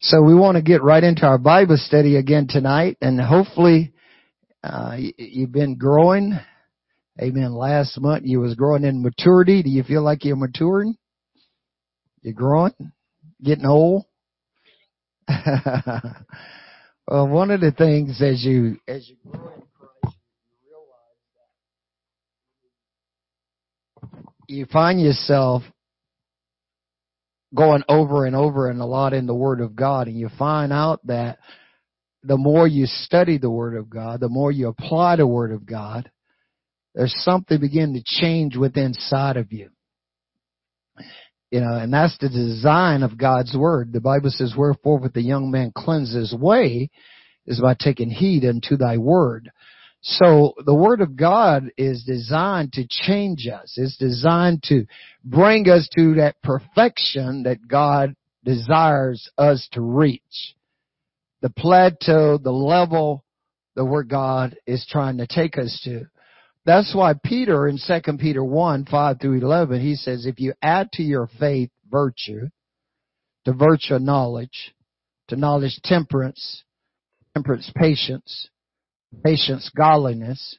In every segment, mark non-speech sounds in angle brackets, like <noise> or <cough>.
So we want to get right into our Bible study again tonight and hopefully uh, you've been growing. Amen. Last month you was growing in maturity. Do you feel like you're maturing? You're growing? Getting old? <laughs> well, one of the things as you, as you grow in Christ, you realize that you find yourself going over and over and a lot in the Word of God and you find out that the more you study the Word of God, the more you apply the Word of God, there's something begin to change within inside of you. You know, and that's the design of God's Word. The Bible says, wherefore with the young man cleanses his way is by taking heed unto thy Word. So the Word of God is designed to change us. It's designed to bring us to that perfection that God desires us to reach. The plateau, the level the Word God is trying to take us to. That's why Peter in 2 Peter 1, 5 through 11, he says, if you add to your faith virtue, to virtue knowledge, to knowledge temperance, temperance patience, patience, godliness,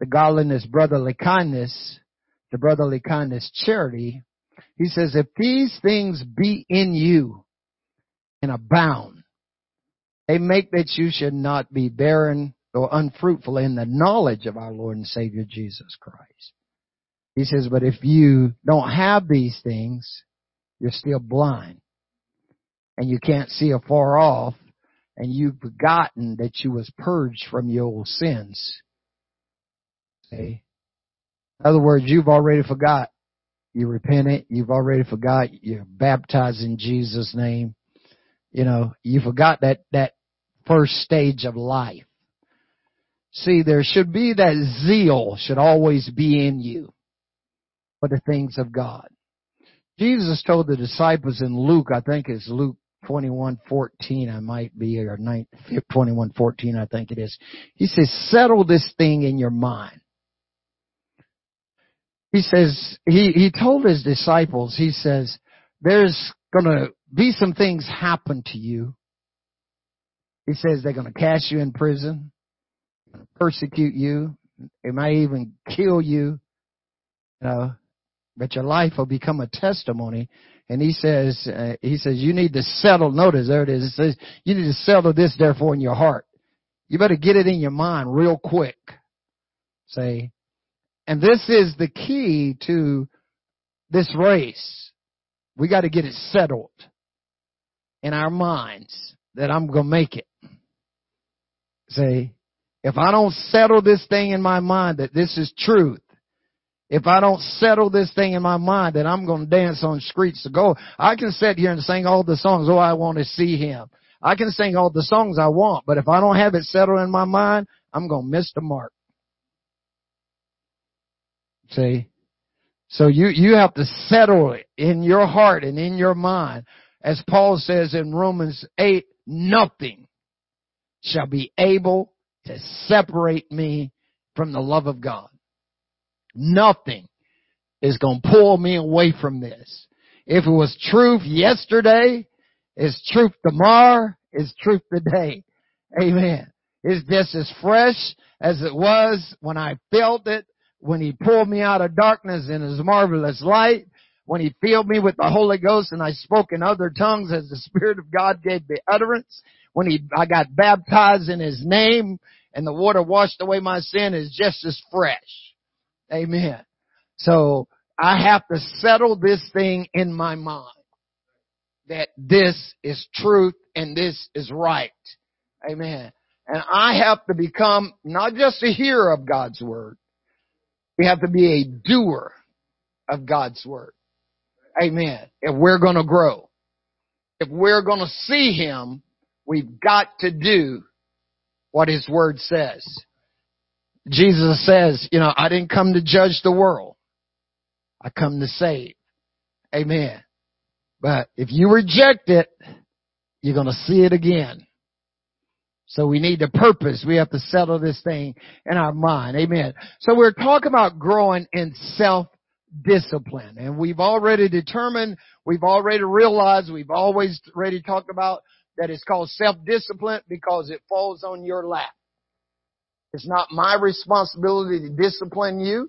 the godliness, brotherly kindness, the brotherly kindness, charity. He says, if these things be in you and abound, they make that you should not be barren or unfruitful in the knowledge of our Lord and Savior Jesus Christ. He says, but if you don't have these things, you're still blind and you can't see afar off and you've forgotten that you was purged from your old sins. See? In other words, you've already forgot. You repented. You've already forgot. You're baptized in Jesus' name. You know, you forgot that, that first stage of life. See, there should be that zeal should always be in you for the things of God. Jesus told the disciples in Luke, I think it's Luke 21:14 I might be or 21:14 I think it is. He says settle this thing in your mind. He says he he told his disciples he says there's going to be some things happen to you. He says they're going to cast you in prison, persecute you, they might even kill you. You know, but your life will become a testimony and he says, uh, he says, you need to settle, notice there it is, it says, you need to settle this therefore in your heart. You better get it in your mind real quick. Say, and this is the key to this race. We got to get it settled in our minds that I'm going to make it. Say, if I don't settle this thing in my mind that this is truth, if I don't settle this thing in my mind that I'm going to dance on streets to go, I can sit here and sing all the songs, oh, I want to see him. I can sing all the songs I want, but if I don't have it settled in my mind, I'm going to miss the mark. See? So you, you have to settle it in your heart and in your mind. As Paul says in Romans 8, nothing shall be able to separate me from the love of God. Nothing is going to pull me away from this. If it was truth yesterday, it's truth tomorrow, it's truth today. Amen. It's just as fresh as it was when I felt it, when he pulled me out of darkness in his marvelous light, when he filled me with the Holy Ghost and I spoke in other tongues as the Spirit of God gave me utterance, when he, I got baptized in his name and the water washed away my sin is just as fresh. Amen. So I have to settle this thing in my mind that this is truth and this is right. Amen. And I have to become not just a hearer of God's word. We have to be a doer of God's word. Amen. If we're going to grow, if we're going to see Him, we've got to do what His word says. Jesus says, you know, I didn't come to judge the world. I come to save. Amen. But if you reject it, you're going to see it again. So we need the purpose. We have to settle this thing in our mind. Amen. So we're talking about growing in self discipline. And we've already determined, we've already realized, we've always already talked about that it's called self-discipline because it falls on your lap. It's not my responsibility to discipline you.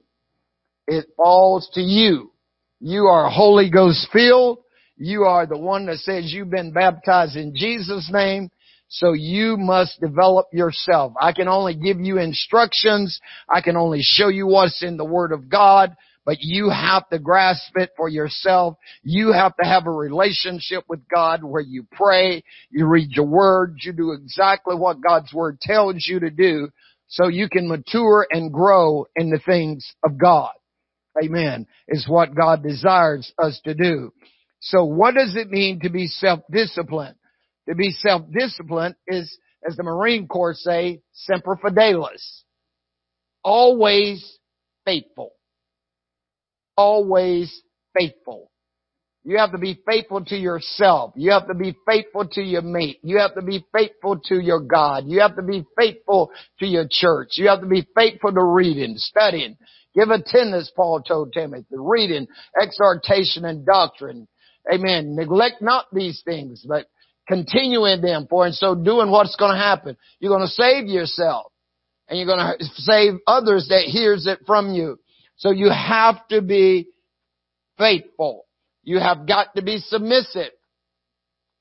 It falls to you. You are Holy Ghost filled. You are the one that says you've been baptized in Jesus' name. So you must develop yourself. I can only give you instructions. I can only show you what's in the Word of God, but you have to grasp it for yourself. You have to have a relationship with God where you pray, you read your Word, you do exactly what God's Word tells you to do so you can mature and grow in the things of God. Amen. Is what God desires us to do. So what does it mean to be self-disciplined? To be self-disciplined is, as the Marine Corps say, semper fidelis. Always faithful. Always faithful. You have to be faithful to yourself. You have to be faithful to your mate. You have to be faithful to your God. You have to be faithful to your church. You have to be faithful to reading, studying. Give attendance, Paul told Timothy, reading, exhortation, and doctrine. Amen. Neglect not these things, but continue in them. For in so doing, what's going to happen? You're going to save yourself. And you're going to save others that hears it from you. So you have to be faithful. You have got to be submissive.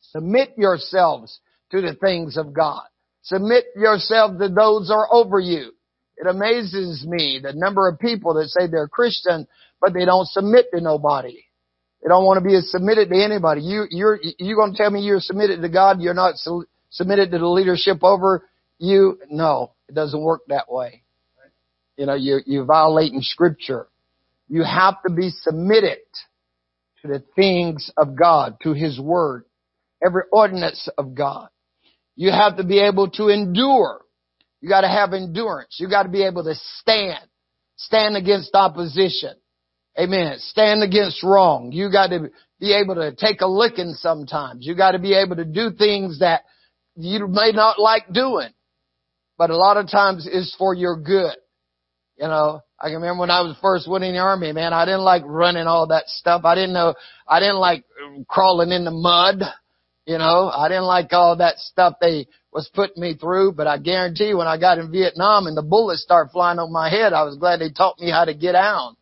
Submit yourselves to the things of God. Submit yourself to those who are over you. It amazes me the number of people that say they're Christian, but they don't submit to nobody. They don't want to be submitted to anybody. You, you're, you're going to tell me you're submitted to God? You're not su- submitted to the leadership over you? No, it doesn't work that way. You know, you're, you're violating scripture. You have to be submitted to the things of God, to His Word, every ordinance of God. You have to be able to endure. You gotta have endurance. You gotta be able to stand. Stand against opposition. Amen. Stand against wrong. You gotta be able to take a licking sometimes. You gotta be able to do things that you may not like doing. But a lot of times it's for your good. You know, I can remember when I was first in the army, man, I didn't like running all that stuff. I didn't know, I didn't like um, crawling in the mud. You know, I didn't like all that stuff they was putting me through, but I guarantee when I got in Vietnam and the bullets started flying over my head, I was glad they taught me how to get out.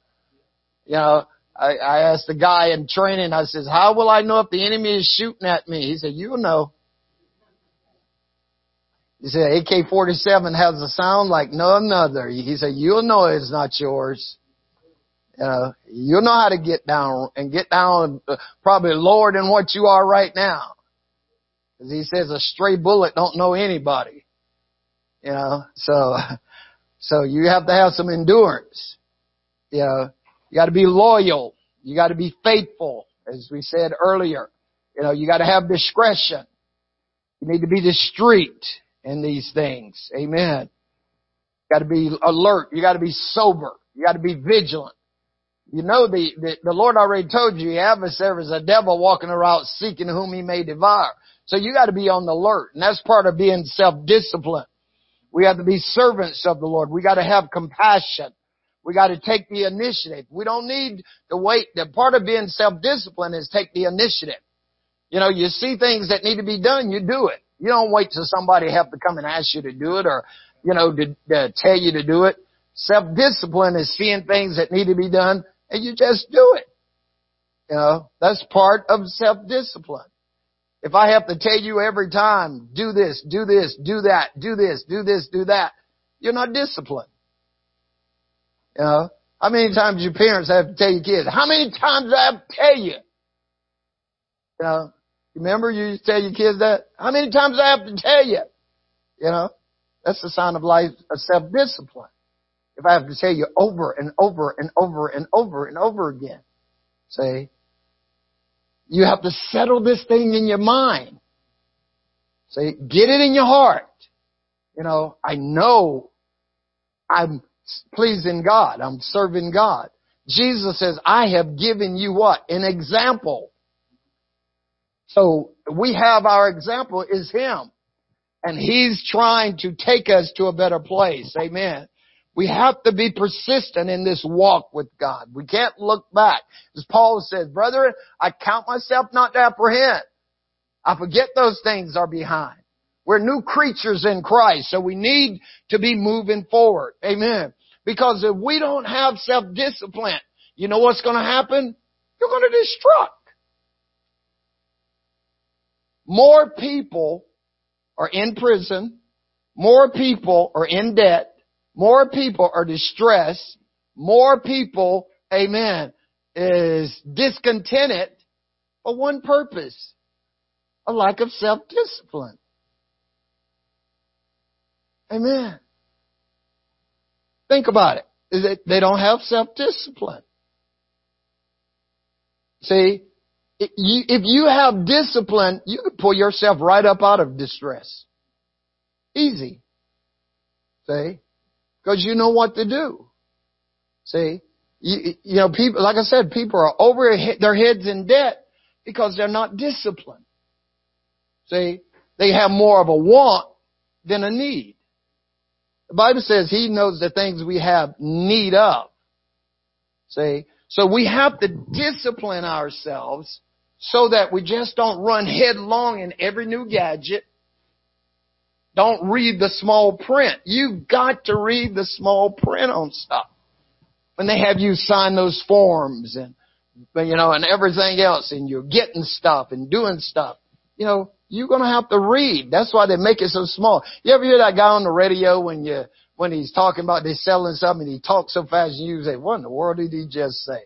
You know, I, I asked the guy in training, I says, how will I know if the enemy is shooting at me? He said, you'll know. He said, AK-47 has a sound like no other. He said, you'll know it's not yours. You know, you'll know how to get down and get down uh, probably lower than what you are right now. Cause he says a stray bullet don't know anybody. You know, so, <laughs> so you have to have some endurance. You know, you gotta be loyal. You gotta be faithful, as we said earlier. You know, you gotta have discretion. You need to be discreet in these things. Amen. You gotta be alert. You gotta be sober. You gotta be vigilant. You know the, the, the Lord already told you, the adversary is a devil walking around seeking whom he may devour. So you gotta be on the alert. And that's part of being self-disciplined. We have to be servants of the Lord. We gotta have compassion. We gotta take the initiative. We don't need to wait. The part of being self-disciplined is take the initiative. You know, you see things that need to be done, you do it. You don't wait till somebody have to come and ask you to do it or, you know, to, to tell you to do it. Self-discipline is seeing things that need to be done and you just do it. You know, that's part of self-discipline. If I have to tell you every time, do this, do this, do that, do this, do this, do that, you're not disciplined. You know, how many times your parents have to tell your kids? How many times I have to tell you? You know, Remember you used to tell your kids that? How many times do I have to tell you? You know, that's the sign of life of self-discipline. If I have to tell you over and over and over and over and over again. say, You have to settle this thing in your mind. Say, Get it in your heart. You know, I know I'm pleasing God. I'm serving God. Jesus says, I have given you what? An example. So we have our example is Him. And He's trying to take us to a better place. Amen. We have to be persistent in this walk with God. We can't look back. As Paul says, brethren, I count myself not to apprehend. I forget those things are behind. We're new creatures in Christ, so we need to be moving forward. Amen. Because if we don't have self-discipline, you know what's going to happen? You're going to destruct. More people are in prison. More people are in debt. More people are distressed. More people, amen, is discontented for one purpose. A lack of self-discipline. Amen. Think about it. They don't have self-discipline. See, if you have discipline, you can pull yourself right up out of distress. Easy. See? Because you know what to do. See? You, you know, people, like I said, people are over their heads in debt because they're not disciplined. See? They have more of a want than a need. The Bible says He knows the things we have need of. See? So we have to discipline ourselves so that we just don't run headlong in every new gadget. Don't read the small print. You've got to read the small print on stuff. When they have you sign those forms and, you know, and everything else and you're getting stuff and doing stuff, you know, you're gonna have to read. That's why they make it so small. You ever hear that guy on the radio when you, when he's talking about they're selling something he talks so fast and you say, what in the world did he just say?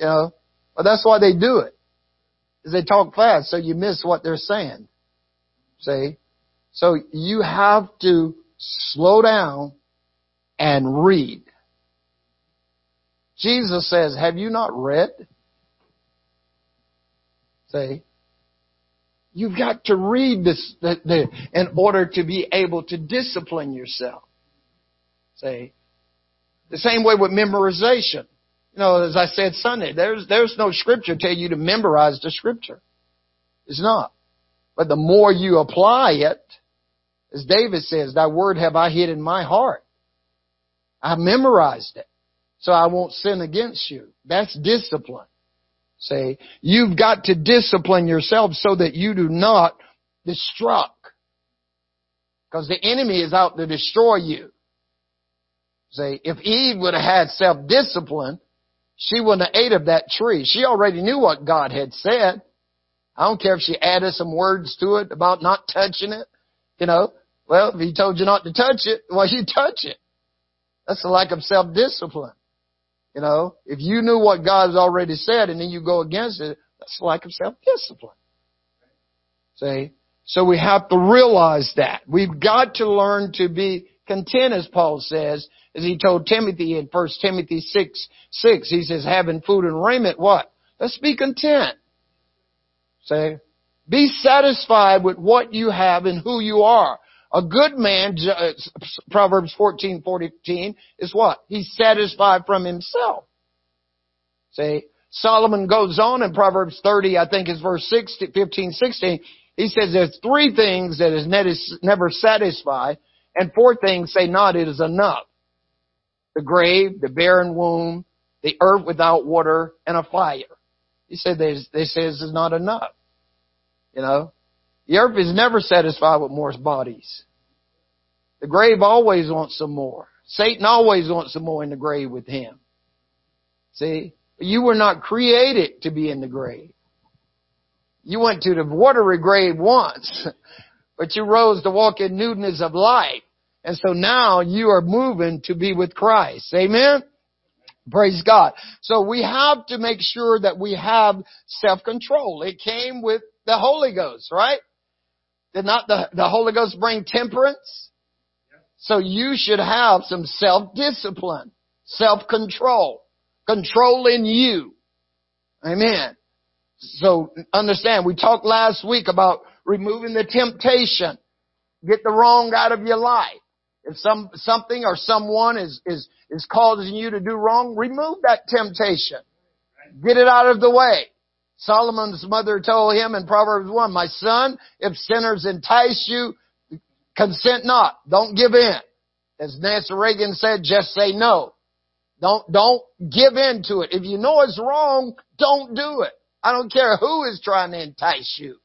You know, but that's why they do it. Is they talk fast so you miss what they're saying. See? So you have to slow down and read. Jesus says, have you not read? See? You've got to read this the, the, in order to be able to discipline yourself. See? The same way with memorization. You know, as I said Sunday, there's, there's no scripture tell you to memorize the scripture. It's not. But the more you apply it, as David says, thy word have I hid in my heart. I memorized it. So I won't sin against you. That's discipline. See, you've got to discipline yourself so that you do not destruct. Because the enemy is out to destroy you. See, if Eve would have had self-discipline, she wouldn't have ate of that tree. She already knew what God had said. I don't care if she added some words to it about not touching it. You know, well, if he told you not to touch it, well, you touch it. That's the lack of self-discipline. You know, if you knew what God has already said and then you go against it, that's the lack of self-discipline. See? So we have to realize that. We've got to learn to be content, as Paul says, as he told Timothy in 1 Timothy 6, 6. He says, having food and raiment, what? Let's be content. Say, be satisfied with what you have and who you are. A good man, uh, Proverbs 14, 14, is what? He's satisfied from himself. Say, Solomon goes on in Proverbs 30, I think is verse 16, 15, 16. He says there's three things that is never satisfied, and four things say not it is enough. The grave, the barren womb, the earth without water, and a fire. He said they, say this is not enough. You know, the earth is never satisfied with more bodies. The grave always wants some more. Satan always wants some more in the grave with him. See? You were not created to be in the grave. You went to the watery grave once, <laughs> but you rose to walk in newness of life. And so now you are moving to be with Christ. Amen? Praise God. So we have to make sure that we have self-control. It came with the Holy Ghost, right? Did not the, the Holy Ghost bring temperance? So you should have some self-discipline, self-control, control in you. Amen. So understand, we talked last week about removing the temptation. Get the wrong out of your life. If some, something or someone is, is, is causing you to do wrong, remove that temptation. Get it out of the way. Solomon's mother told him in Proverbs 1, my son, if sinners entice you, consent not. Don't give in. As Nancy Reagan said, just say no. Don't, don't give in to it. If you know it's wrong, don't do it. I don't care who is trying to entice you.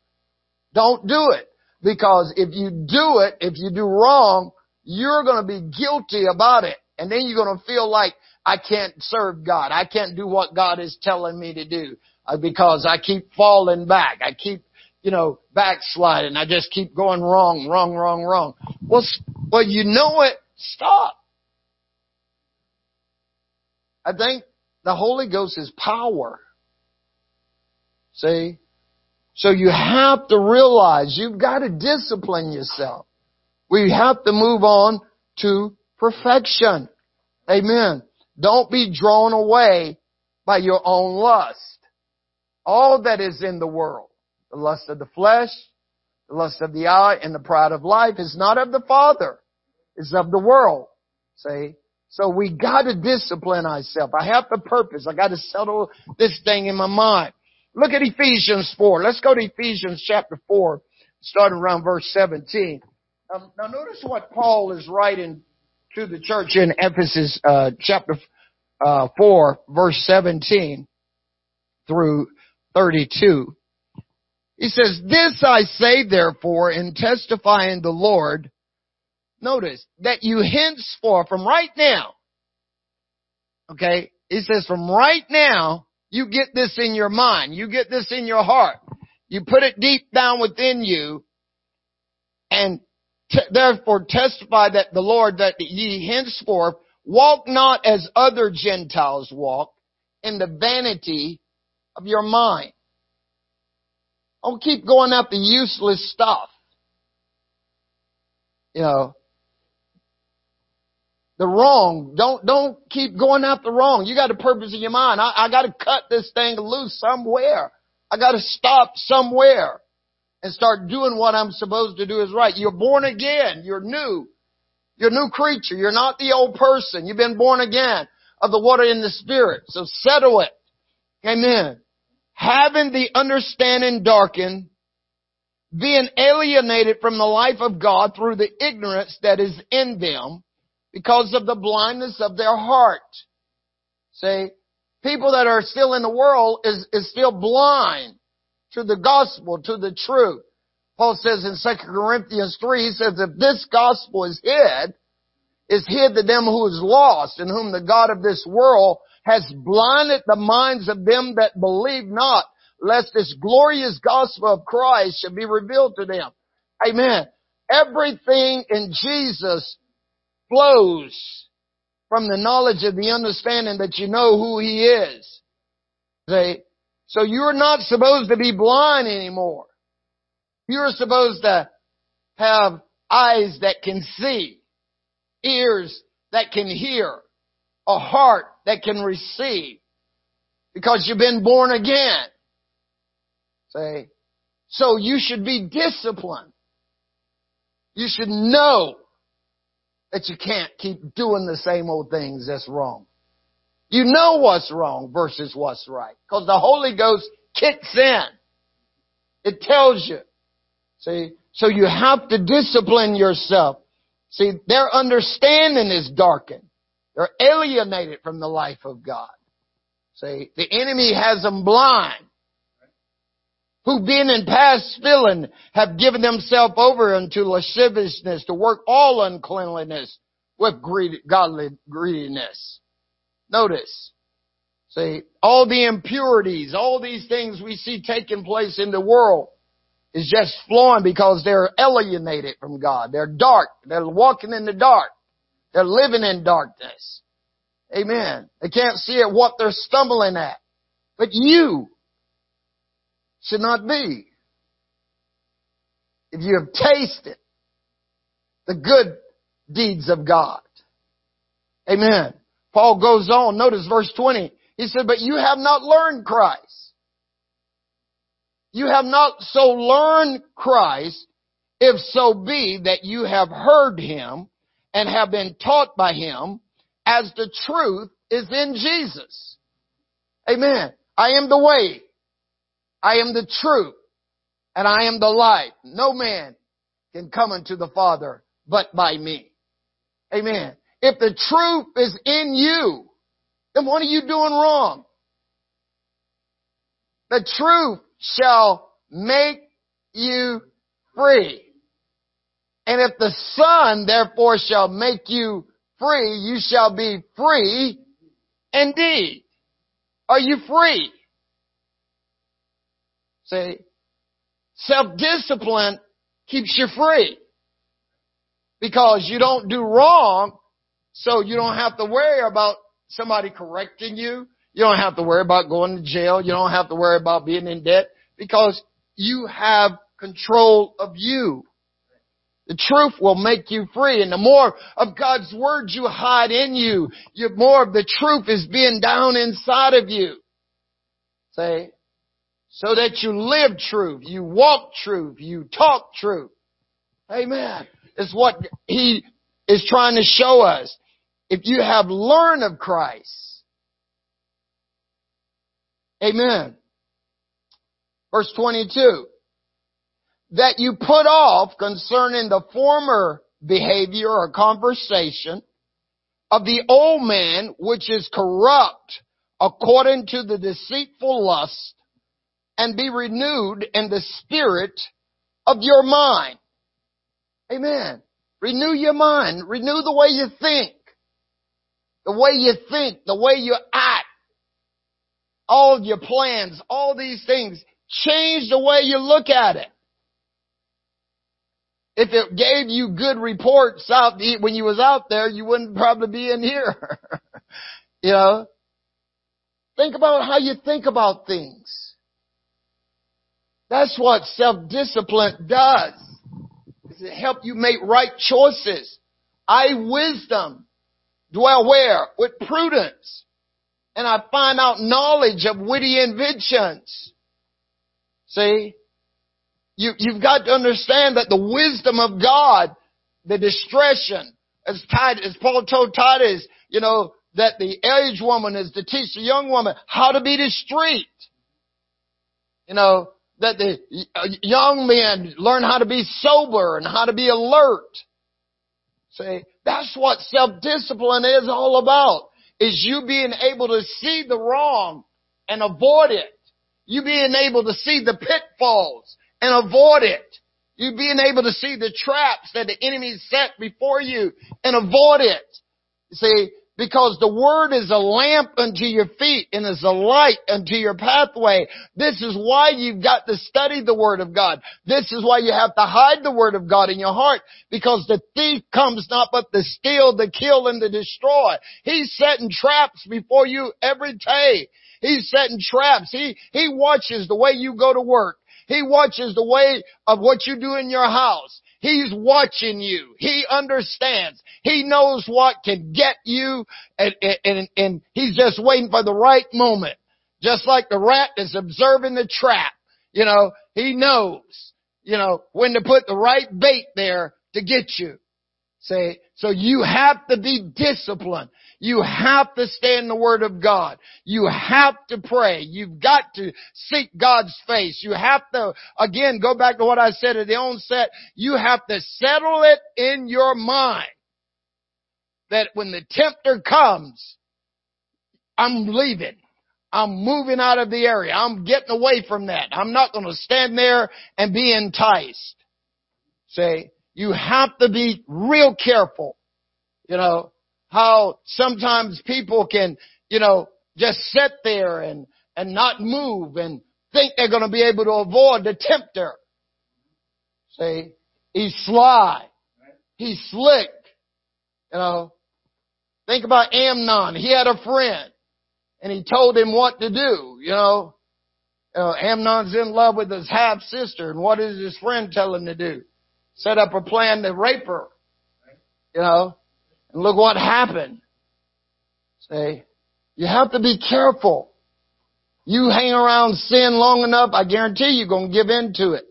Don't do it. Because if you do it, if you do wrong, you're going to be guilty about it. And then you're going to feel like, I can't serve God. I can't do what God is telling me to do uh, because I keep falling back. I keep, you know, backsliding. I just keep going wrong, wrong, wrong, wrong. Well, well, you know it. Stop. I think the Holy Ghost is power. See? So you have to realize you've got to discipline yourself. We have to move on to perfection. Amen. Don't be drawn away by your own lust. All that is in the world, the lust of the flesh, the lust of the eye, and the pride of life is not of the Father. It's of the world. See? So we gotta discipline ourselves. I have the purpose. I gotta settle this thing in my mind. Look at Ephesians 4. Let's go to Ephesians chapter 4, starting around verse 17. Um, now notice what Paul is writing to the church in Ephesus, uh, chapter uh, 4, verse 17 through 32. He says, This I say therefore in testifying the Lord, notice, that you henceforth, from right now, okay, he says from right now, you get this in your mind, you get this in your heart, you put it deep down within you, and therefore testify that the Lord, that ye henceforth walk not as other Gentiles walk in the vanity of your mind. Don't keep going after useless stuff. You know, the wrong. Don't, don't keep going after wrong. You got a purpose in your mind. I, I gotta cut this thing loose somewhere. I gotta stop somewhere and start doing what I'm supposed to do is right. You're born again. You're new. You're a new creature. You're not the old person. You've been born again of the water in the spirit. So settle it. Amen. Having the understanding darkened, being alienated from the life of God through the ignorance that is in them because of the blindness of their heart. See, people that are still in the world is, is still blind to the gospel, to the truth. Paul says in 2 Corinthians 3, he says, if this gospel is hid, is hid to them who is lost, in whom the God of this world has blinded the minds of them that believe not, lest this glorious gospel of Christ should be revealed to them. Amen. Everything in Jesus flows from the knowledge of the understanding that you know who He is. See? So you're not supposed to be blind anymore. You're supposed to have eyes that can see, ears that can hear, a heart that can receive, because you've been born again. Say, so you should be disciplined. You should know that you can't keep doing the same old things that's wrong. You know what's wrong versus what's right. Because the Holy Ghost kicks in. It tells you. See? So you have to discipline yourself. See, their understanding is darkened. They're alienated from the life of God. See, the enemy has them blind. Who being in past filling have given themselves over unto lasciviousness to work all uncleanliness with greed, godly greediness. Notice. See, all the impurities, all these things we see taking place in the world is just flowing because they're alienated from God. They're dark. They're walking in the dark. They're living in darkness. Amen. They can't see at what they're stumbling at. But you should not be. If you have tasted the good deeds of God. Amen. Paul goes on, notice verse 20. He said, but you have not learned Christ. You have not so learned Christ, if so be that you have heard him and have been taught by him as the truth is in Jesus. Amen. I am the way. I am the truth. And I am the light. No man can come unto the Father but by me. Amen. If the truth is in you, then what are you doing wrong? The truth shall make you free. And if the Son therefore shall make you free, you shall be free indeed. Are you free? See, self-discipline keeps you free. Because you don't do wrong, so you don't have to worry about somebody correcting you. You don't have to worry about going to jail. You don't have to worry about being in debt because you have control of you. The truth will make you free. And the more of God's word you hide in you, the more of the truth is being down inside of you. Say, so that you live truth, you walk truth, you talk truth. Amen. It's what he is trying to show us. If you have learned of Christ, amen. Verse 22 that you put off concerning the former behavior or conversation of the old man which is corrupt according to the deceitful lust and be renewed in the spirit of your mind. Amen. Renew your mind. Renew the way you think. The way you think, the way you act. All your plans, all these things. Change the way you look at it. If it gave you good reports out when you was out there, you wouldn't probably be in here. <laughs> you know? Think about how you think about things. That's what self-discipline does. Is it help you make right choices. I wisdom dwell where? With prudence. And I find out knowledge of witty inventions. See? You, you've got to understand that the wisdom of God, the discretion, as Titus, as Paul told Titus, you know, that the aged woman is to teach the young woman how to be discreet. You know, that the young men learn how to be sober and how to be alert. See, that's what self-discipline is all about. Is you being able to see the wrong and avoid it. You being able to see the pitfalls and avoid it. You being able to see the traps that the enemy set before you and avoid it. You see, because the word is a lamp unto your feet and is a light unto your pathway. This is why you've got to study the word of God. This is why you have to hide the word of God in your heart because the thief comes not but to steal, to kill, and to destroy. He's setting traps before you every day. He's setting traps. He, he watches the way you go to work. He watches the way of what you do in your house. He's watching you. He understands. He knows what can get you and, and, and he's just waiting for the right moment. Just like the rat is observing the trap. You know, he knows, you know, when to put the right bait there to get you. Say, so you have to be disciplined. You have to stay in the Word of God. You have to pray. You've got to seek God's face. You have to, again, go back to what I said at the onset. You have to settle it in your mind that when the tempter comes, I'm leaving. I'm moving out of the area. I'm getting away from that. I'm not going to stand there and be enticed. Say, you have to be real careful. You know, how sometimes people can, you know, just sit there and, and not move and think they're going to be able to avoid the tempter. See, he's sly. He's slick. You know, think about Amnon. He had a friend and he told him what to do, you know. Know, Amnon's in love with his half sister and what does his friend tell him to do? Set up a plan to rape her. You know, and look what happened. Say, you have to be careful. You hang around sin long enough, I guarantee you're going to give in to it.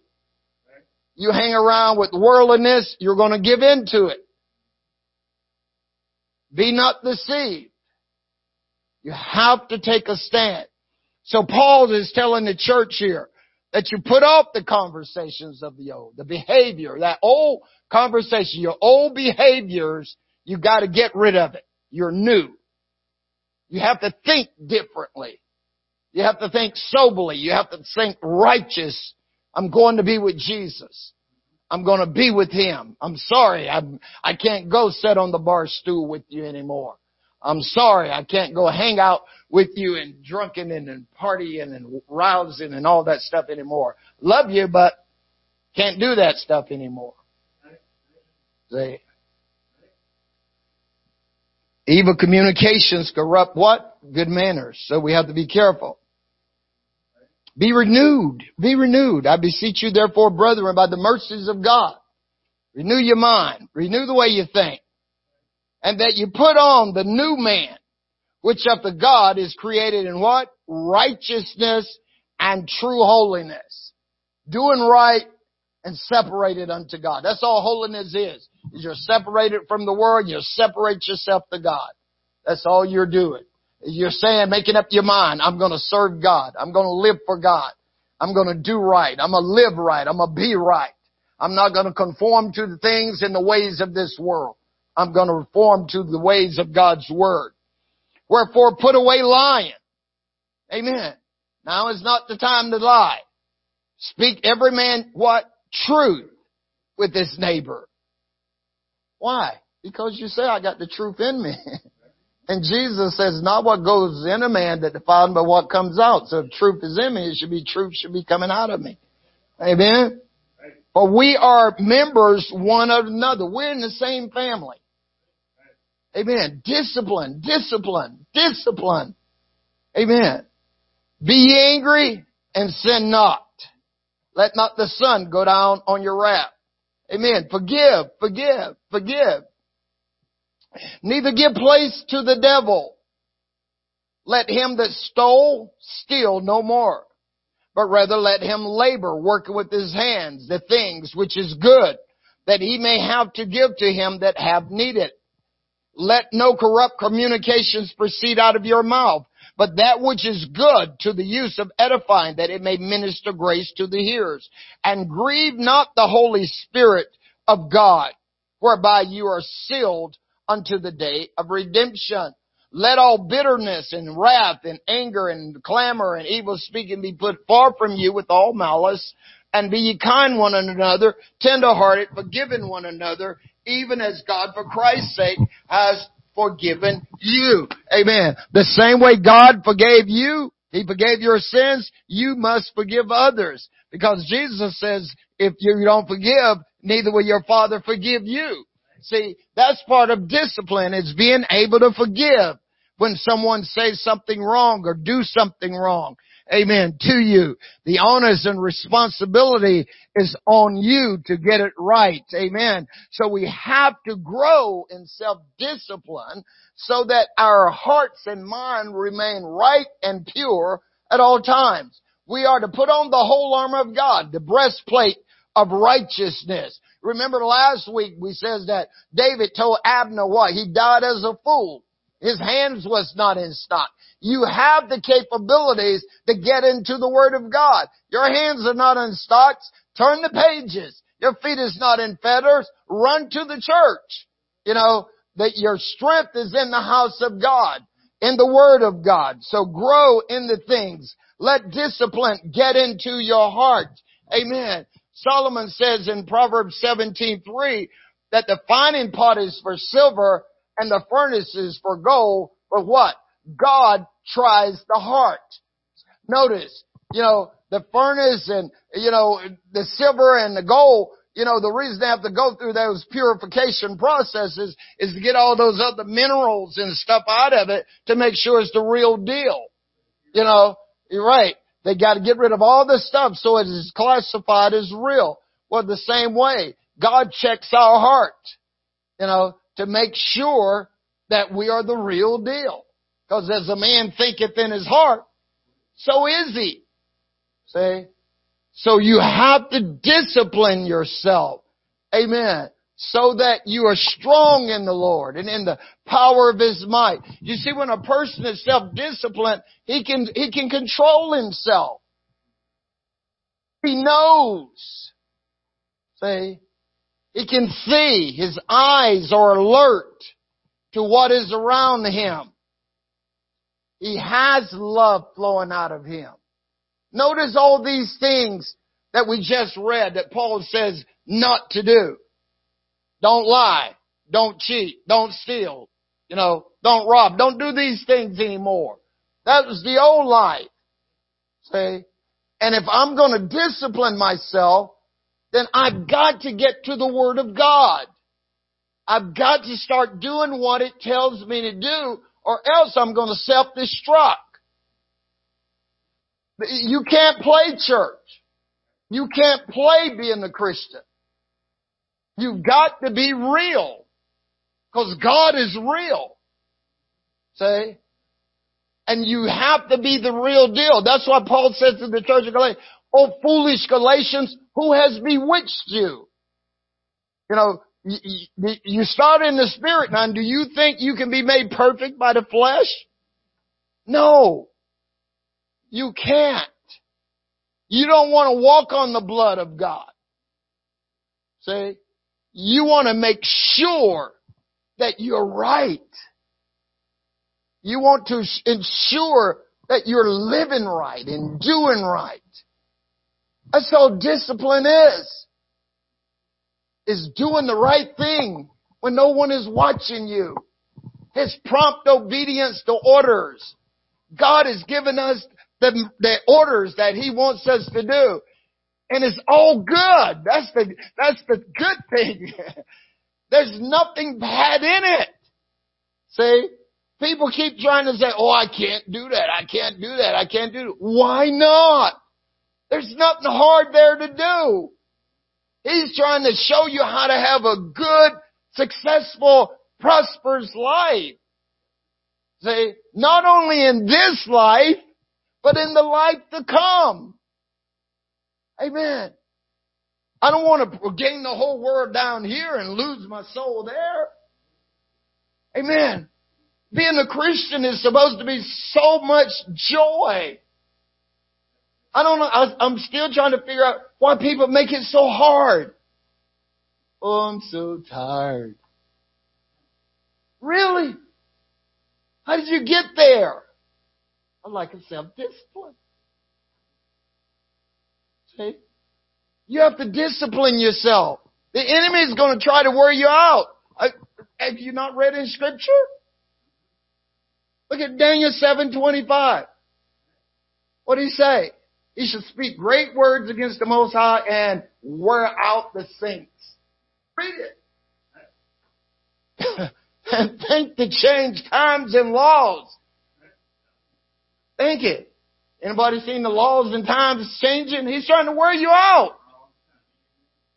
You hang around with worldliness, you're going to give in to it. Be not deceived. You have to take a stand. So Paul is telling the church here that you put off the conversations of the old, the behavior, that old conversation, your old behaviors You gotta get rid of it. You're new. You have to think differently. You have to think soberly. You have to think righteous. I'm going to be with Jesus. I'm going to be with Him. I'm sorry. I'm, I can't go sit on the bar stool with you anymore. I'm sorry. I can't go hang out with you and drunken and, and partying and rousing and all that stuff anymore. Love you, but can't do that stuff anymore. Evil communications corrupt what? Good manners. So we have to be careful. Be renewed. Be renewed. I beseech you therefore, brethren, by the mercies of God. Renew your mind. Renew the way you think. And that you put on the new man, which of the God is created in what? Righteousness and true holiness. Doing right and separated unto God. That's all holiness is. You're separated from the world, you separate yourself to God. That's all you're doing. You're saying, making up your mind, I'm gonna serve God. I'm gonna live for God. I'm gonna do right. I'm gonna live right. I'm gonna be right. I'm not gonna conform to the things and the ways of this world. I'm gonna reform to the ways of God's Word. Wherefore put away lying. Amen. Now is not the time to lie. Speak every man what? Truth with his neighbor. Why? Because you say I got the truth in me. <laughs> And Jesus says, not what goes in a man that defiles, but what comes out. So if truth is in me, it should be truth should be coming out of me. Amen? But we are members one of another. We're in the same family. Amen. Discipline, discipline, discipline. Amen. Be angry and sin not. Let not the sun go down on your wrath. Amen. Forgive, forgive, forgive. Neither give place to the devil. Let him that stole steal no more, but rather let him labor, working with his hands the things which is good, that he may have to give to him that have need it. Let no corrupt communications proceed out of your mouth, but that which is good to the use of edifying, that it may minister grace to the hearers. And grieve not the Holy Spirit of God, whereby you are sealed unto the day of redemption. Let all bitterness and wrath and anger and clamor and evil speaking be put far from you with all malice. And be ye kind one another, tenderhearted, forgiving one another, even as God for Christ's sake has forgiven you. Amen. The same way God forgave you, He forgave your sins, you must forgive others. Because Jesus says, if you don't forgive, neither will your Father forgive you. See, that's part of discipline is being able to forgive when someone says something wrong or do something wrong. Amen. To you. The onus and responsibility is on you to get it right. Amen. So we have to grow in self-discipline so that our hearts and mind remain right and pure at all times. We are to put on the whole armor of God, the breastplate of righteousness. Remember last week we says that David told Abner what? He died as a fool. His hands was not in stock. You have the capabilities to get into the Word of God. Your hands are not in stocks. Turn the pages. Your feet is not in fetters. Run to the church. You know, that your strength is in the house of God, in the Word of God. So grow in the things. Let discipline get into your heart. Amen. Solomon says in Proverbs 17:3 that the finding pot is for silver and the furnaces for gold, but what? God tries the heart. Notice, you know, the furnace and, you know, the silver and the gold, you know, the reason they have to go through those purification processes is to get all those other minerals and stuff out of it to make sure it's the real deal. You know, you're right. They got to get rid of all this stuff so it is classified as real. Well, the same way, God checks our heart, you know, to make sure that we are the real deal. Because as a man thinketh in his heart, so is he. See? So you have to discipline yourself. Amen so that you are strong in the Lord and in the power of His might. You see, when a person is self-disciplined, he can, he can control himself. He knows. See? He can see. His eyes are alert to what is around him. He has love flowing out of him. Notice all these things that we just read that Paul says not to do. Don't lie. Don't cheat. Don't steal. You know, don't rob. Don't do these things anymore. That was the old life. See? And if I'm going to discipline myself, then I've got to get to the Word of God. I've got to start doing what it tells me to do or else I'm going to self-destruct. You can't play church. You can't play being a Christian. You've got to be real. Because God is real. See? And you have to be the real deal. That's why Paul says to the church of Galatia, Oh foolish Galatians, who has bewitched you? You know, you start in the spirit now. Do you think you can be made perfect by the flesh? No. You can't. You don't want to walk on the blood of God. See? You want to make sure that you're right. You want to ensure that you're living right and doing right. That's all discipline is. Is doing the right thing when no one is watching you. His prompt obedience to orders. God has given us the, the orders that He wants us to do. And it's all good. That's the, that's the good thing. <laughs> There's nothing bad in it. See? People keep trying to say, oh, I can't do that. I can't do that. I can't do it. Why not? There's nothing hard there to do. He's trying to show you how to have a good, successful, prosperous life. See, not only in this life, but in the life to come. Amen. I don't want to gain the whole world down here and lose my soul there. Amen. Being a Christian is supposed to be so much joy. I don't know. I, I'm still trying to figure out why people make it so hard. Oh, I'm so tired. Really? How did you get there? I like a self-discipline. See? You have to discipline yourself. The enemy is going to try to wear you out. Have you not read in scripture? Look at Daniel 7:25. What did he say? He should speak great words against the Most High and wear out the saints. Read it. <laughs> and think to change times and laws. Think it. Anybody seen the laws and times changing? He's trying to wear you out.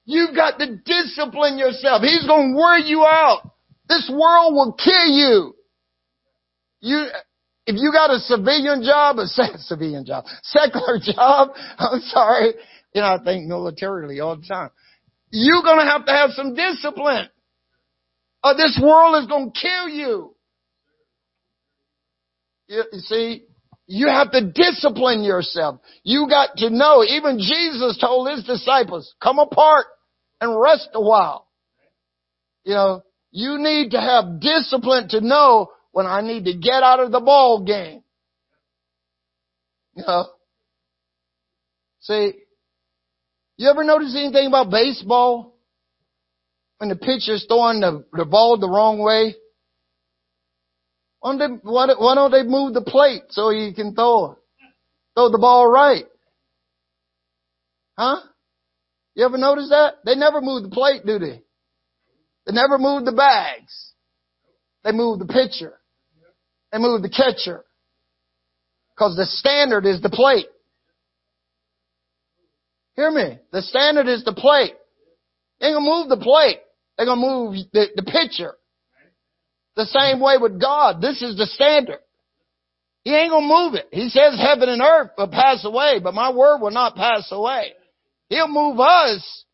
You've got to discipline yourself. He's going to wear you out. This world will kill you. You, if you got a civilian job, a <laughs> civilian job, secular job, <laughs> I'm sorry, you know, I think militarily all the time. You're going to have to have some discipline. Or this world is going to kill you. You, you see, you have to discipline yourself. You got to know, even Jesus told his disciples, come apart and rest a while. You know, you need to have discipline to know when I need to get out of the ball game. You know, see, you ever notice anything about baseball? When the pitcher's throwing the, the ball the wrong way? Why don't, they, why, why don't they move the plate so you can throw, throw the ball right? Huh? You ever notice that? They never move the plate, do they? They never move the bags. They move the pitcher. They move the catcher. Cause the standard is the plate. Hear me. The standard is the plate. They ain't gonna move the plate. They're gonna move the, the pitcher. The same way with God. This is the standard. He ain't gonna move it. He says heaven and earth will pass away, but my word will not pass away. He'll move us,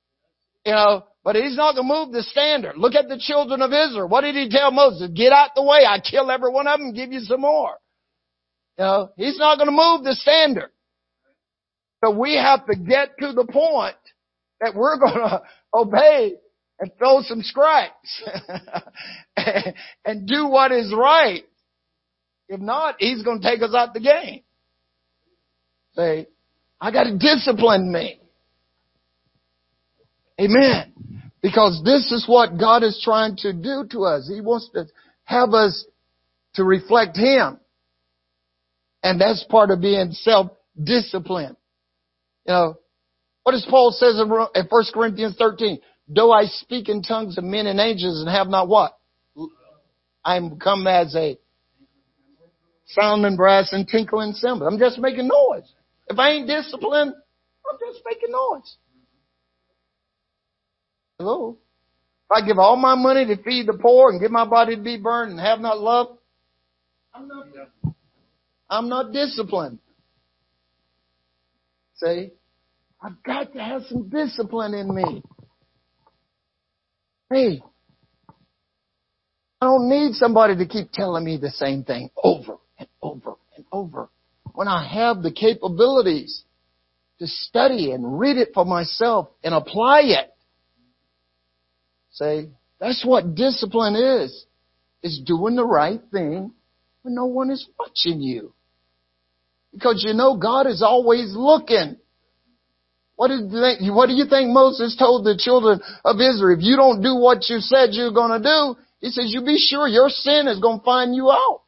you know, but he's not going to move the standard. Look at the children of Israel. What did he tell Moses? Get out the way. I kill every one of them give you some more. You know, he's not going to move the standard. So we have to get to the point that we're going <laughs> to obey and throw some scraps <laughs> and do what is right. If not, he's going to take us out the game. Say, I got to discipline me. Amen. Because this is what God is trying to do to us. He wants to have us to reflect Him. And that's part of being self-disciplined. You know, what does Paul says in 1 Corinthians 13? Though I speak in tongues of men and angels and have not what? I am come as a sounding brass and tinkling cymbal. I'm just making noise. If I ain't disciplined, I'm just making noise. Hello? If I give all my money to feed the poor and give my body to be burned and have not love, I'm not, I'm not disciplined. See? I've got to have some discipline in me. Hey, I don't need somebody to keep telling me the same thing over and over and over. When I have the capabilities to study and read it for myself and apply it. Say, that's what discipline is. Is doing the right thing when no one is watching you. Because you know God is always looking. What what do you think Moses told the children of Israel? If you don't do what you said you're going to do, he says, you be sure your sin is going to find you out.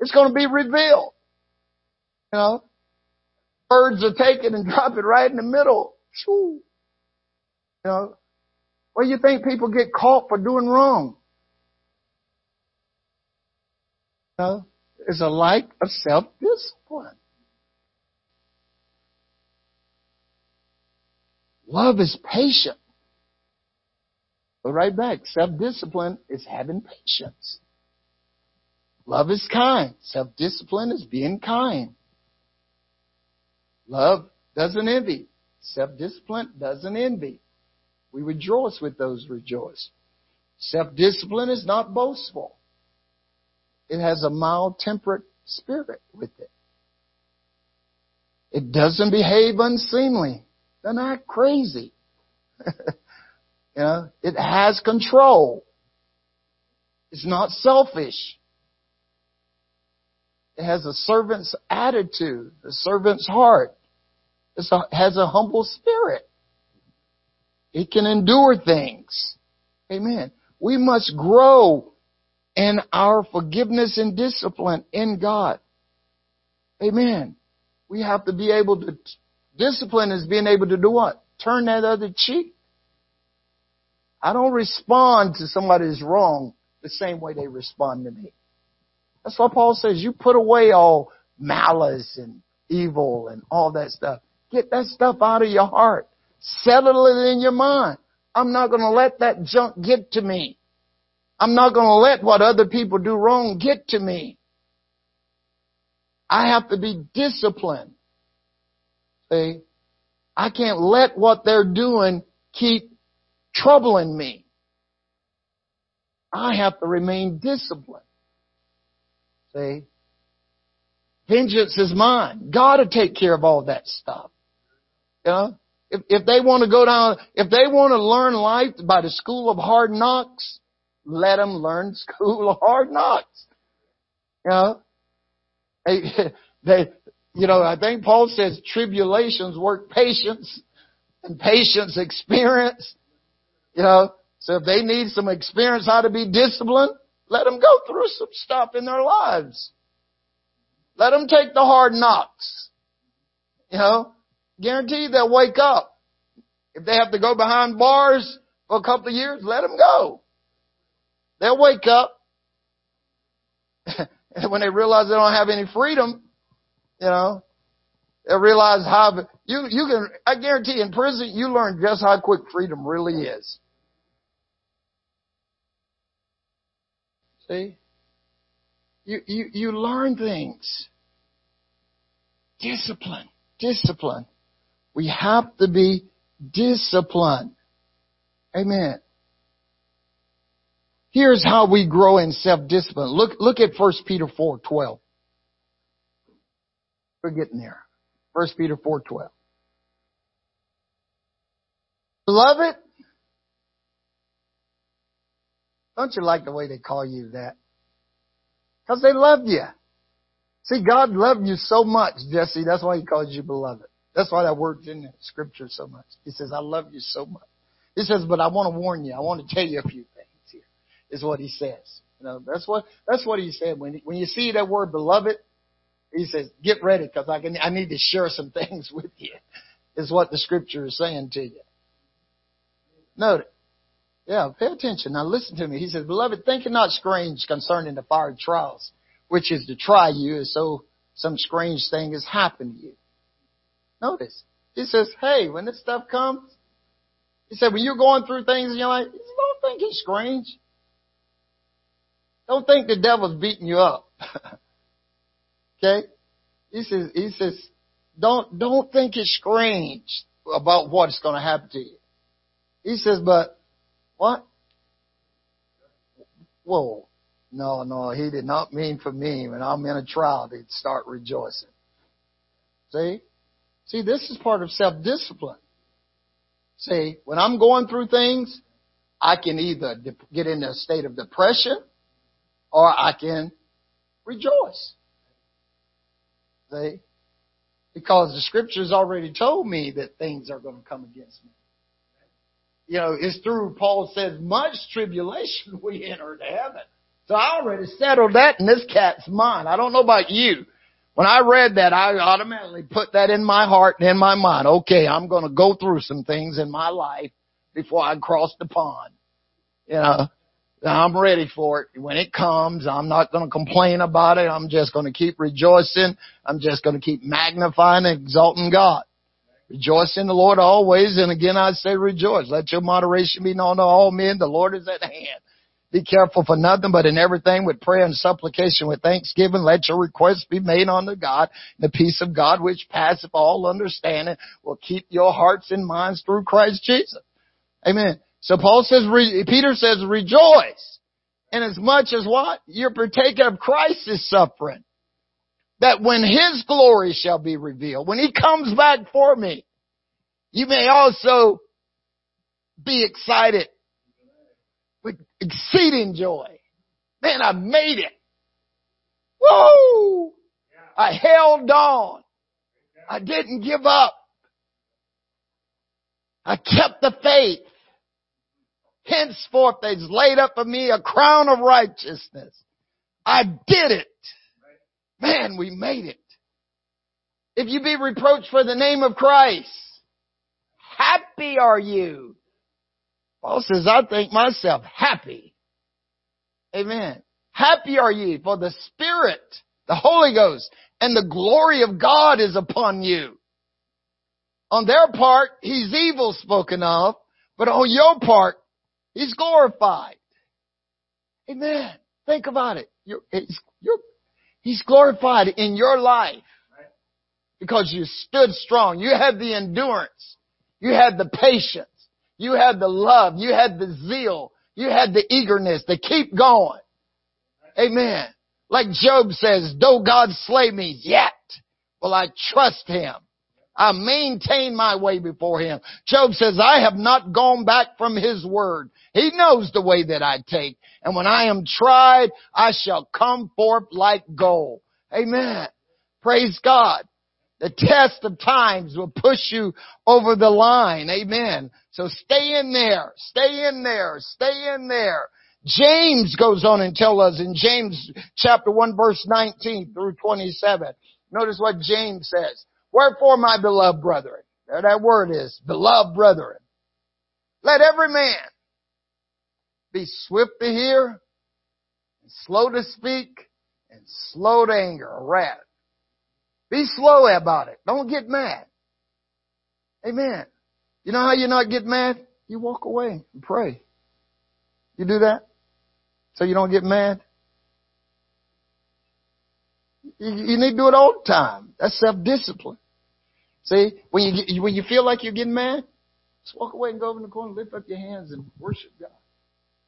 It's going to be revealed. You know, birds are taken and <laughs> drop it right in the middle. You know, do you think people get caught for doing wrong? Know, it's a lack of self-discipline. Love is patient. But right back, self-discipline is having patience. Love is kind. Self-discipline is being kind. Love doesn't envy. Self-discipline doesn't envy. We rejoice with those rejoice. Self-discipline is not boastful. It has a mild temperate spirit with it. It doesn't behave unseemly. They're not crazy. <laughs> you know, it has control. It's not selfish. It has a servant's attitude, a servant's heart. It has a humble spirit. It can endure things. Amen. We must grow in our forgiveness and discipline in God. Amen. We have to be able to Discipline is being able to do what? Turn that other cheek. I don't respond to somebody who's wrong the same way they respond to me. That's why Paul says you put away all malice and evil and all that stuff. Get that stuff out of your heart. Settle it in your mind. I'm not going to let that junk get to me. I'm not going to let what other people do wrong get to me. I have to be disciplined. See? I can't let what they're doing keep troubling me. I have to remain disciplined. See? Vengeance is mine. God will take care of all that stuff. You know? If, if they want to go down, if they want to learn life by the school of hard knocks, let them learn <laughs> school of hard knocks. You know? They, <laughs> they, you know, I think Paul says tribulations work patience <laughs> and patience experience. You know, so if they need some experience how to be disciplined, let them go through some stuff in their lives. Let them take the hard knocks. You know, guarantee they'll wake up. If they have to go behind bars for a couple of years, let them go. They'll wake up. and <laughs> when they realize they don't have any freedom, you know, they realize how you you can. I guarantee, in prison, you learn just how quick freedom really is. See, you you you learn things. Discipline, discipline. We have to be disciplined. Amen. Here's how we grow in self-discipline. Look, look at 1 Peter 4, 12. We're getting there. 1 Peter 4:12. Beloved, Don't you like the way they call you that? Because they love you. See, God loved you so much, Jesse. That's why He calls you beloved. That's why that word's in the scripture so much. He says, I love you so much. He says, but I want to warn you. I want to tell you a few things here, is what He says. You know, that's what, that's what He said. When, when you see that word beloved, He says, get ready because I can, I need to share some <laughs> things with you, is what the scripture is saying to you. Note it. Yeah, pay attention. Now listen to me. He says, Beloved, think it not strange concerning the fiery trials, which is to try you as though some strange thing has happened to you. Notice. He says, hey, when this stuff comes, he said, when you're going through things in your life, don't think it's strange. Don't think the devil's beating you up. <laughs> okay? He says, he says, don't, don't think it's strange about what's going to happen to you. He says, but what? Whoa. No, no, he did not mean for me when I'm in a trial to start rejoicing. See? See, this is part of self-discipline. See, when I'm going through things, I can either get in a state of depression or I can rejoice. See? Because the scriptures already told me that things are going to come against me you know, it's through, Paul says, much tribulation <laughs> we enter into heaven. So I already settled that in this cat's mind. I don't know about you. When I read that, I automatically put that in my heart and in my mind. Okay, I'm going to go through some things in my life before I cross the pond. You know, I'm ready for it. When it comes, I'm not going to complain about it. I'm just going to keep rejoicing. I'm just going to keep magnifying and exalting God. Rejoice in the Lord always, and again I say rejoice. Let your moderation be known to all men. The Lord is at hand. Be careful for nothing, but in everything with prayer and supplication with thanksgiving, let your requests be made unto God. The peace of God which passeth all understanding will keep your hearts and minds through Christ Jesus. Amen. So Paul says, Peter says, rejoice. And as much as what? You're partaking of Christ's suffering that when His glory shall be revealed, when He comes back for me, you may also be excited with exceeding joy. Man, I made it. Woo! I held on. I didn't give up. I kept the faith. Henceforth there's laid up for me a crown of righteousness. I did it. Man, we made it. If you be reproached for the name of Christ, happy are you. Paul says, I think myself happy. Amen. Happy are ye for the Spirit, the Holy Ghost, and the glory of God is upon you. On their part, He's evil spoken of, but on your part, He's glorified. Amen. Think about it. You're, you're He's glorified in your life because you stood strong. You had the endurance. You had the patience. You had the love. You had the zeal. You had the eagerness to keep going. Amen. Like Job says, though God slay me, yet will I trust him. I maintain my way before him. Job says, I have not gone back from his word. He knows the way that I take. And when I am tried, I shall come forth like gold. Amen. Praise God. The test of times will push you over the line. Amen. So stay in there. Stay in there. Stay in there. James goes on and tell us in James chapter 1 verse 19 through 27. Notice what James says. Wherefore, my beloved brethren, there that word is, beloved brethren, let every man be swift to hear, slow to speak, and slow to anger or wrath. Be slow about it. Don't get mad. Amen. You know how you not get mad? You walk away and pray. You do that? So you don't get mad? You, you need to do it all the time. That's self-discipline. See, when you get, when you feel like you're getting mad, just walk away and go over in the corner, lift up your hands and worship God.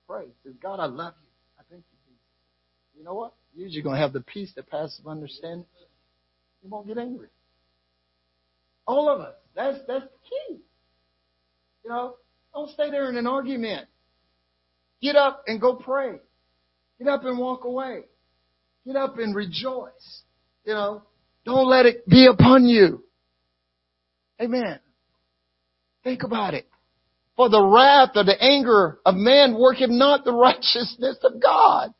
Pray. Say, God, I love you. I thank you, You know what? Usually you're going to have the peace that passes understanding. You won't get angry. All of us. That's, that's the key. You know, don't stay there in an argument. Get up and go pray. Get up and walk away. Get up and rejoice. You know, don't let it be upon you. Amen. Think about it. For the wrath or the anger of man worketh not the <laughs> righteousness of God.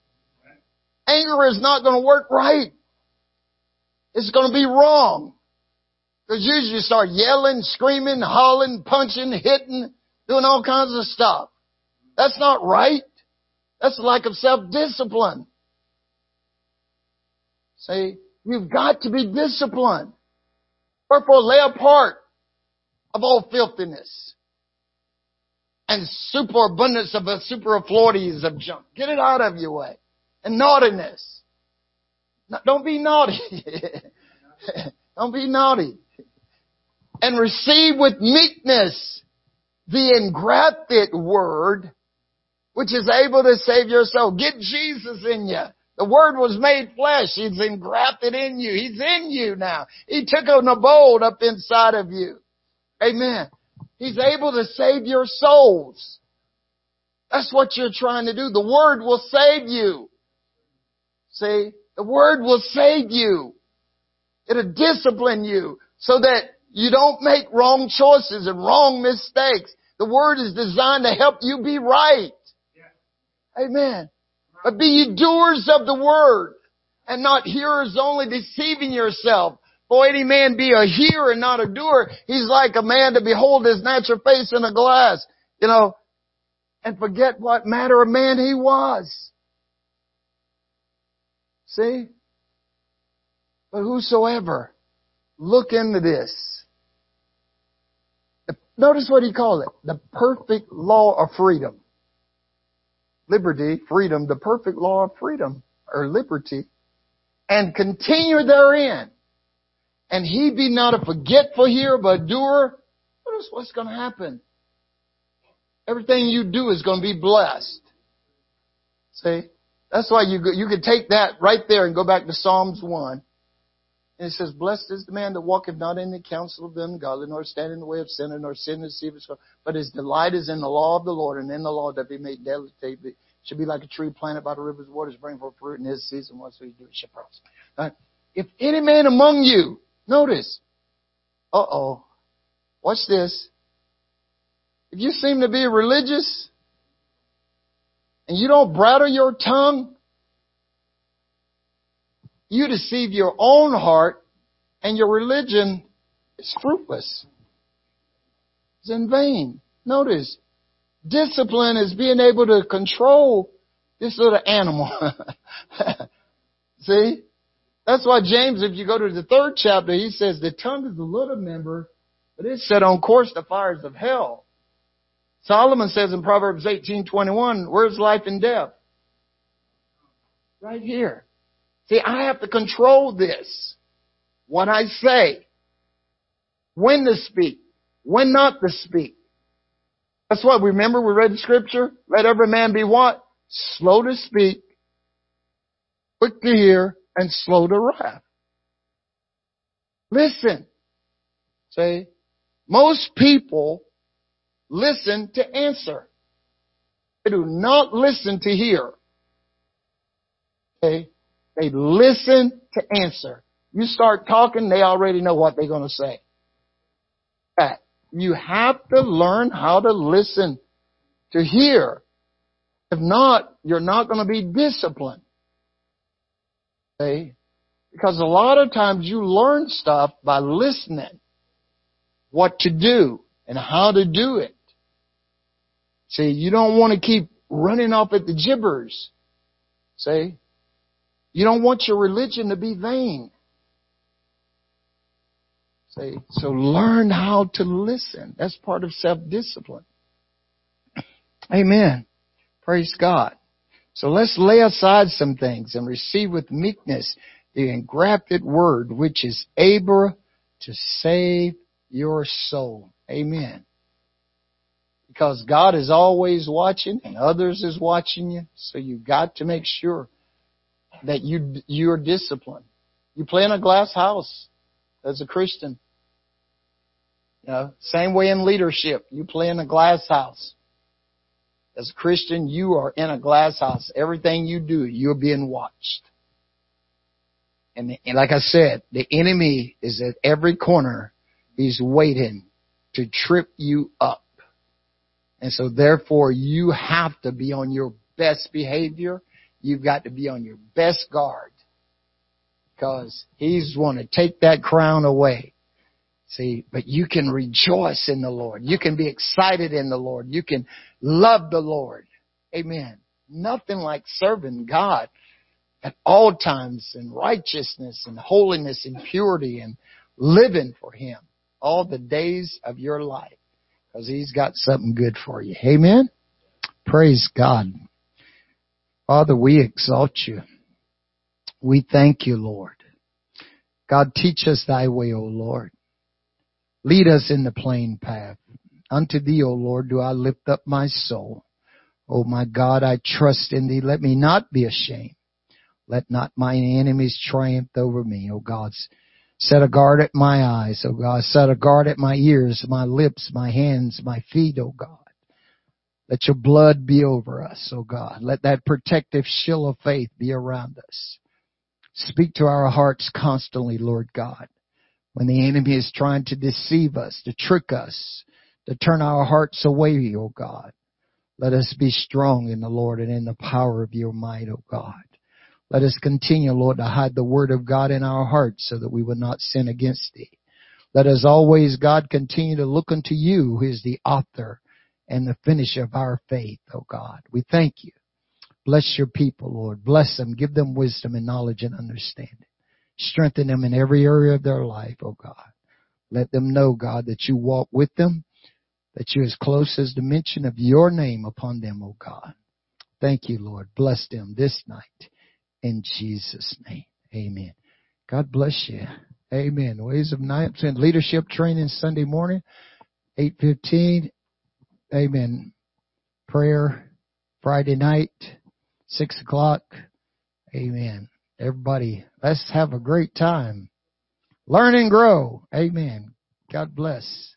Anger is not going to work right. It's going to be wrong. Because usually you start yelling, screaming, hollering, punching, hitting, doing all kinds of stuff. That's not right. That's a lack of self-discipline. See, you've got to be disciplined. Therefore, lay apart of all filthiness and superabundance of a superfluities of junk. Get it out of your way. And naughtiness. Don't be naughty. <laughs> Don't be naughty. And receive with meekness the engrafted word, which is able to save your soul. Get Jesus in you. The Word was made flesh. He's engrafted in you. He's in you now. He took an abode up inside of you. Amen. He's able to save your souls. That's what you're trying to do. The Word will save you. See? The Word will save you. It'll discipline you so that you don't make wrong choices and wrong mistakes. The Word is designed to help you be right. Amen. But be ye doers of the Word and not hearers only deceiving yourself. For any man be a hearer and not a doer, he's like a man to behold his natural face in a glass, you know, and forget what matter of man he was. See? But whosoever look into this. Notice what he called it. The perfect law of freedom. Liberty, freedom, the perfect law of freedom or liberty. And continue therein and he be not a forgetful hearer, but doer, notice what's going to happen. Everything you do is going to be blessed. See? That's why you you could take that right there and go back to Psalms 1. And it says, Blessed is the man that walketh not in the counsel of them godly, nor stand in the way of sinner, nor sin deceive his but his delight is in the law of the Lord, and in the law that be made daily. Should be like a tree planted by the rivers of waters, bring forth fruit in his season. Whatsoever he do, it shall prosper. Right? If any man among you Notice. Uh oh. Watch this. If you seem to be religious and you don't brattle your tongue, you deceive your own heart and your religion is fruitless. It's in vain. Notice, discipline is being able to control this little animal. <laughs> See? That's why James, if you go to the third chapter, he says the tongue is a little member, but it's set on course the fires of hell. Solomon says in Proverbs 18:21, where's life and death? Right here. See, I have to control this. What I say. When to speak. When not to speak. That's what, remember we read the scripture? Let every man be what? Slow to speak, quick to hear, and slow to wrath. Listen. Say, most people listen to answer. They do not listen to hear. Okay? They listen to answer. You start talking, they already know what they're going to say. That you have to learn how to listen to hear. If not, you're not going to be disciplined. Okay? Because a lot of times you learn stuff by listening what to do and how to do it. See, you don't want to keep running off at the gibbers. See? You don't want your religion to be vain. See? So learn how to listen. That's part of self-discipline. <clears throat> Amen. Praise God. So let's lay aside some things and receive with meekness the engrafted word, which is able to save your soul. Amen. Because God is always watching and others is watching you. So you've got to make sure that you, you're disciplined. You play in a glass house as a Christian. You know, same way in leadership. You play in a glass house. As a Christian, you are in a glass house. Everything you do, you're being watched. And, and like I said, the enemy is at every corner. He's waiting to trip you up. And so therefore you have to be on your best behavior. You've got to be on your best guard. Because he's want to take that crown away. See, but you can rejoice in the Lord. You can be excited in the Lord. You can love the Lord. Amen. Nothing like serving God at all times in righteousness and holiness and purity and living for Him all the days of your life because He's got something good for you. Amen. Praise God. Father, we exalt you. We thank you, Lord. God, teach us thy way, O Lord. Lead us in the plain path. Unto thee, O Lord, do I lift up my soul. O my God, I trust in thee. Let me not be ashamed. Let not mine enemies triumph over me, O God. Set a guard at my eyes, O God. Set a guard at my ears, my lips, my hands, my feet, O God. Let your blood be over us, O God. Let that protective shield of faith be around us. Speak to our hearts constantly, Lord God. When the enemy is trying to deceive us, to trick us, to turn our hearts away, O God. Let us be strong in the Lord and in the power of your might, O God. Let us continue, Lord, to hide the word of God in our hearts so that we will not sin against thee. Let us always, God, continue to look unto you, who is the author and the finisher of our faith, O God. We thank you. Bless your people, Lord. Bless them. Give them wisdom and knowledge and understanding. Strengthen them in every area of their life, oh God. Let them know, God, that you walk with them, that you're as close as the mention of your name upon them, oh God. Thank you, Lord. Bless them this night. In Jesus' name. Amen. God bless you. Amen. Ways of Night and leadership training Sunday morning, 815. Amen. Prayer Friday night, 6 o'clock. Amen. Everybody, let's have a great time. Learn and grow. Amen. God bless.